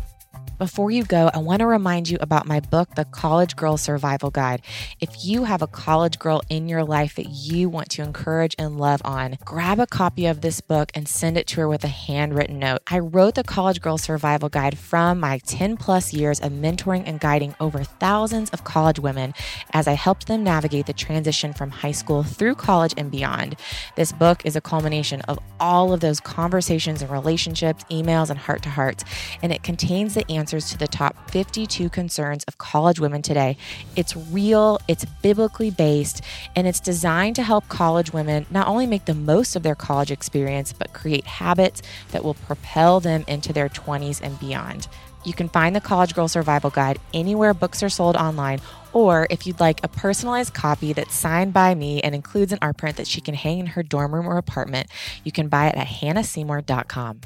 Before you go, I want to remind you about my book, The College Girl Survival Guide. If you have a college girl in your life that you want to encourage and love on, grab a copy of this book and send it to her with a handwritten note. I wrote the College Girl Survival Guide from my 10 plus years of mentoring and guiding over thousands of college women as I helped them navigate the transition from high school through college and beyond. This book is a culmination of all of those conversations and relationships, emails, and heart to hearts, and it contains the answers to the top 52 concerns of college women today. It's real, it's biblically based, and it's designed to help college women not only make the most of their college experience, but create habits that will propel them into their 20s and beyond. You can find the College Girl Survival Guide anywhere books are sold online, or if you'd like a personalized copy that's signed by me and includes an art print that she can hang in her dorm room or apartment, you can buy it at hannahseymour.com.